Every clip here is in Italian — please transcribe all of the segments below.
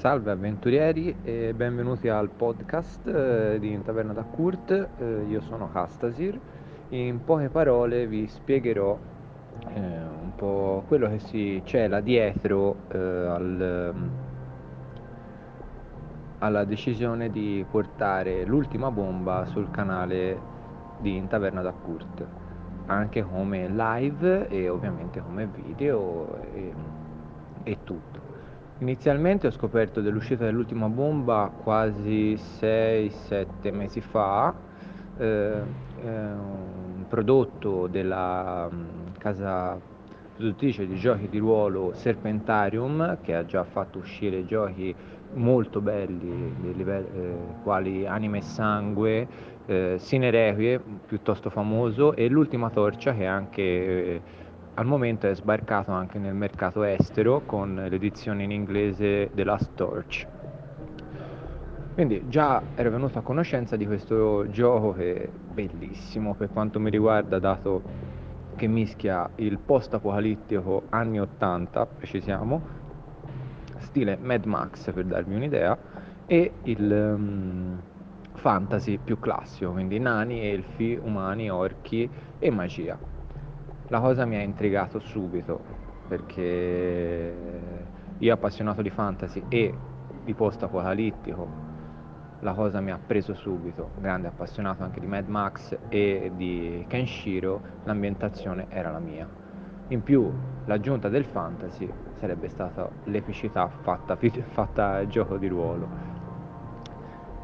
Salve avventurieri e benvenuti al podcast eh, di Taverna da Kurt, eh, io sono Hastasir. In poche parole vi spiegherò eh, un po' quello che si cela dietro eh, al, alla decisione di portare l'ultima bomba sul canale di Taverna da Kurt, anche come live e ovviamente come video e, e tutto. Inizialmente ho scoperto dell'uscita dell'ultima bomba quasi 6-7 mesi fa, eh, un prodotto della mm, casa produttrice di giochi di ruolo Serpentarium che ha già fatto uscire giochi molto belli livelli, eh, quali Anime e Sangue, eh, Sine Requie piuttosto famoso e l'ultima torcia che anche eh, al momento è sbarcato anche nel mercato estero con l'edizione in inglese The Last Torch. Quindi già ero venuto a conoscenza di questo gioco che è bellissimo per quanto mi riguarda, dato che mischia il post-apocalittico anni 80, precisiamo, stile Mad Max per darvi un'idea, e il um, fantasy più classico, quindi nani, elfi, umani, orchi e magia la cosa mi ha intrigato subito perché io appassionato di fantasy e di post apocalittico la cosa mi ha preso subito, grande appassionato anche di Mad Max e di Kenshiro, l'ambientazione era la mia. In più l'aggiunta del fantasy sarebbe stata l'epicità fatta, fatta gioco di ruolo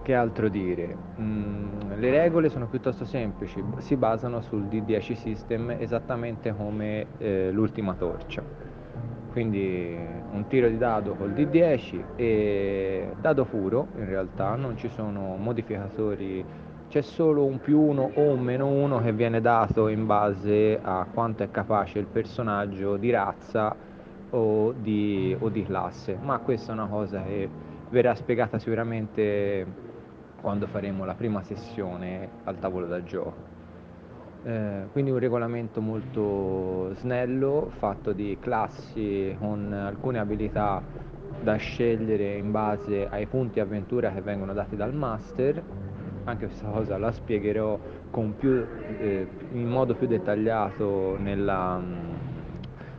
che altro dire? Mm, le regole sono piuttosto semplici, si basano sul D10 system esattamente come eh, l'ultima torcia. Quindi un tiro di dado col D10 e dado puro, in realtà non ci sono modificatori, c'è solo un più uno o un meno uno che viene dato in base a quanto è capace il personaggio di razza o di, o di classe, ma questa è una cosa che verrà spiegata sicuramente quando faremo la prima sessione al tavolo da gioco. Eh, quindi un regolamento molto snello, fatto di classi con alcune abilità da scegliere in base ai punti avventura che vengono dati dal master. Anche questa cosa la spiegherò più, eh, in modo più dettagliato nella mh, mm,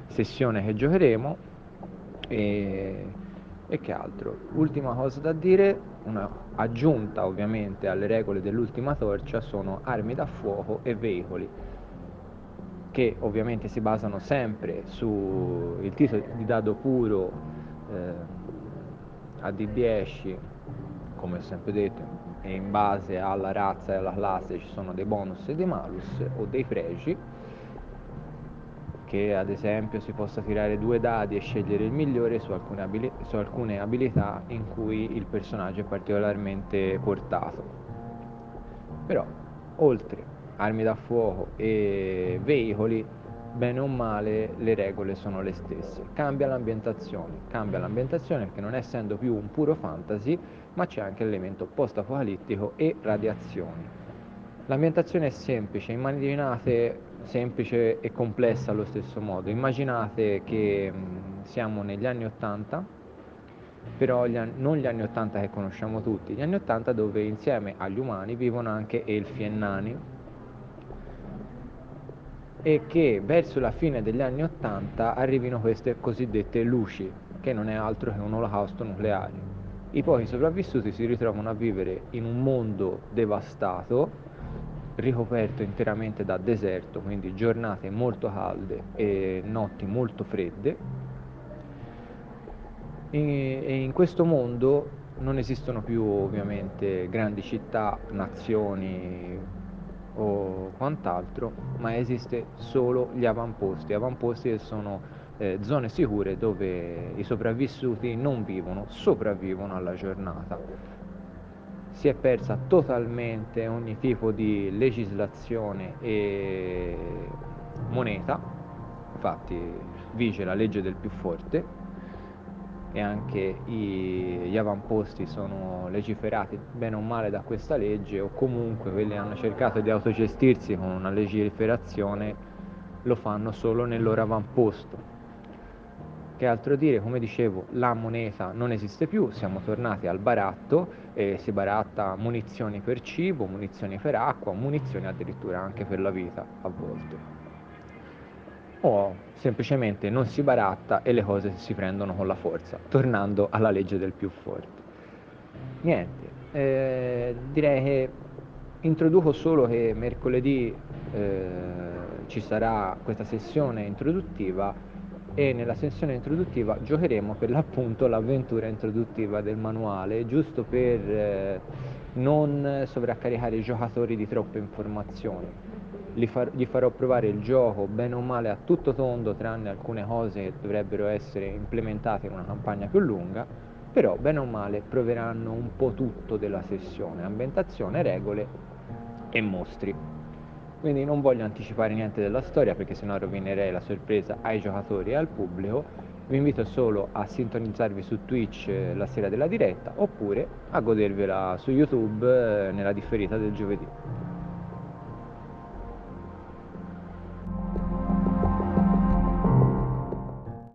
sessione che giocheremo. E, e che altro? Ultima cosa da dire, una aggiunta ovviamente alle regole dell'ultima torcia sono armi da fuoco e veicoli che ovviamente si basano sempre sul titolo di dado puro eh, a D10 come ho sempre detto e in base alla razza e alla classe ci sono dei bonus e dei malus o dei pregi che ad esempio si possa tirare due dadi e scegliere il migliore su alcune, abili- su alcune abilità in cui il personaggio è particolarmente portato. Però, oltre armi da fuoco e veicoli, bene o male le regole sono le stesse. Cambia l'ambientazione, cambia l'ambientazione perché non essendo più un puro fantasy, ma c'è anche l'elemento post-apocalittico e radiazioni. L'ambientazione è semplice, in mani divinate semplice e complessa allo stesso modo. Immaginate che mh, siamo negli anni 80, però gli an- non gli anni 80 che conosciamo tutti, gli anni 80 dove insieme agli umani vivono anche elfi e nani e che verso la fine degli anni 80 arrivino queste cosiddette luci, che non è altro che un olocausto nucleare. I pochi sopravvissuti si ritrovano a vivere in un mondo devastato ricoperto interamente da deserto, quindi giornate molto calde e notti molto fredde. E in questo mondo non esistono più ovviamente grandi città, nazioni o quant'altro, ma esiste solo gli avamposti. Avamposti sono eh, zone sicure dove i sopravvissuti non vivono, sopravvivono alla giornata si è persa totalmente ogni tipo di legislazione e moneta, infatti vige la legge del più forte e anche i, gli avamposti sono legiferati bene o male da questa legge o comunque quelli hanno cercato di autogestirsi con una legiferazione lo fanno solo nel loro avamposto che altro dire, come dicevo, la moneta non esiste più, siamo tornati al baratto e si baratta munizioni per cibo, munizioni per acqua, munizioni addirittura anche per la vita a volte. O semplicemente non si baratta e le cose si prendono con la forza, tornando alla legge del più forte. Niente, eh, direi che introduco solo che mercoledì eh, ci sarà questa sessione introduttiva e nella sessione introduttiva giocheremo per l'appunto l'avventura introduttiva del manuale, giusto per eh, non sovraccaricare i giocatori di troppe informazioni. Far, gli, farò provare il gioco bene o male a tutto tondo, tranne alcune cose che dovrebbero essere implementate in una campagna più lunga, però bene o male proveranno un po' tutto della sessione, ambientazione, regole e mostri. Quindi non voglio anticipare niente della storia perché sennò rovinerei la sorpresa ai giocatori e al pubblico. Vi invito solo a sintonizzarvi su Twitch eh, la sera della diretta oppure a godervela su YouTube eh, nella differita del giovedì.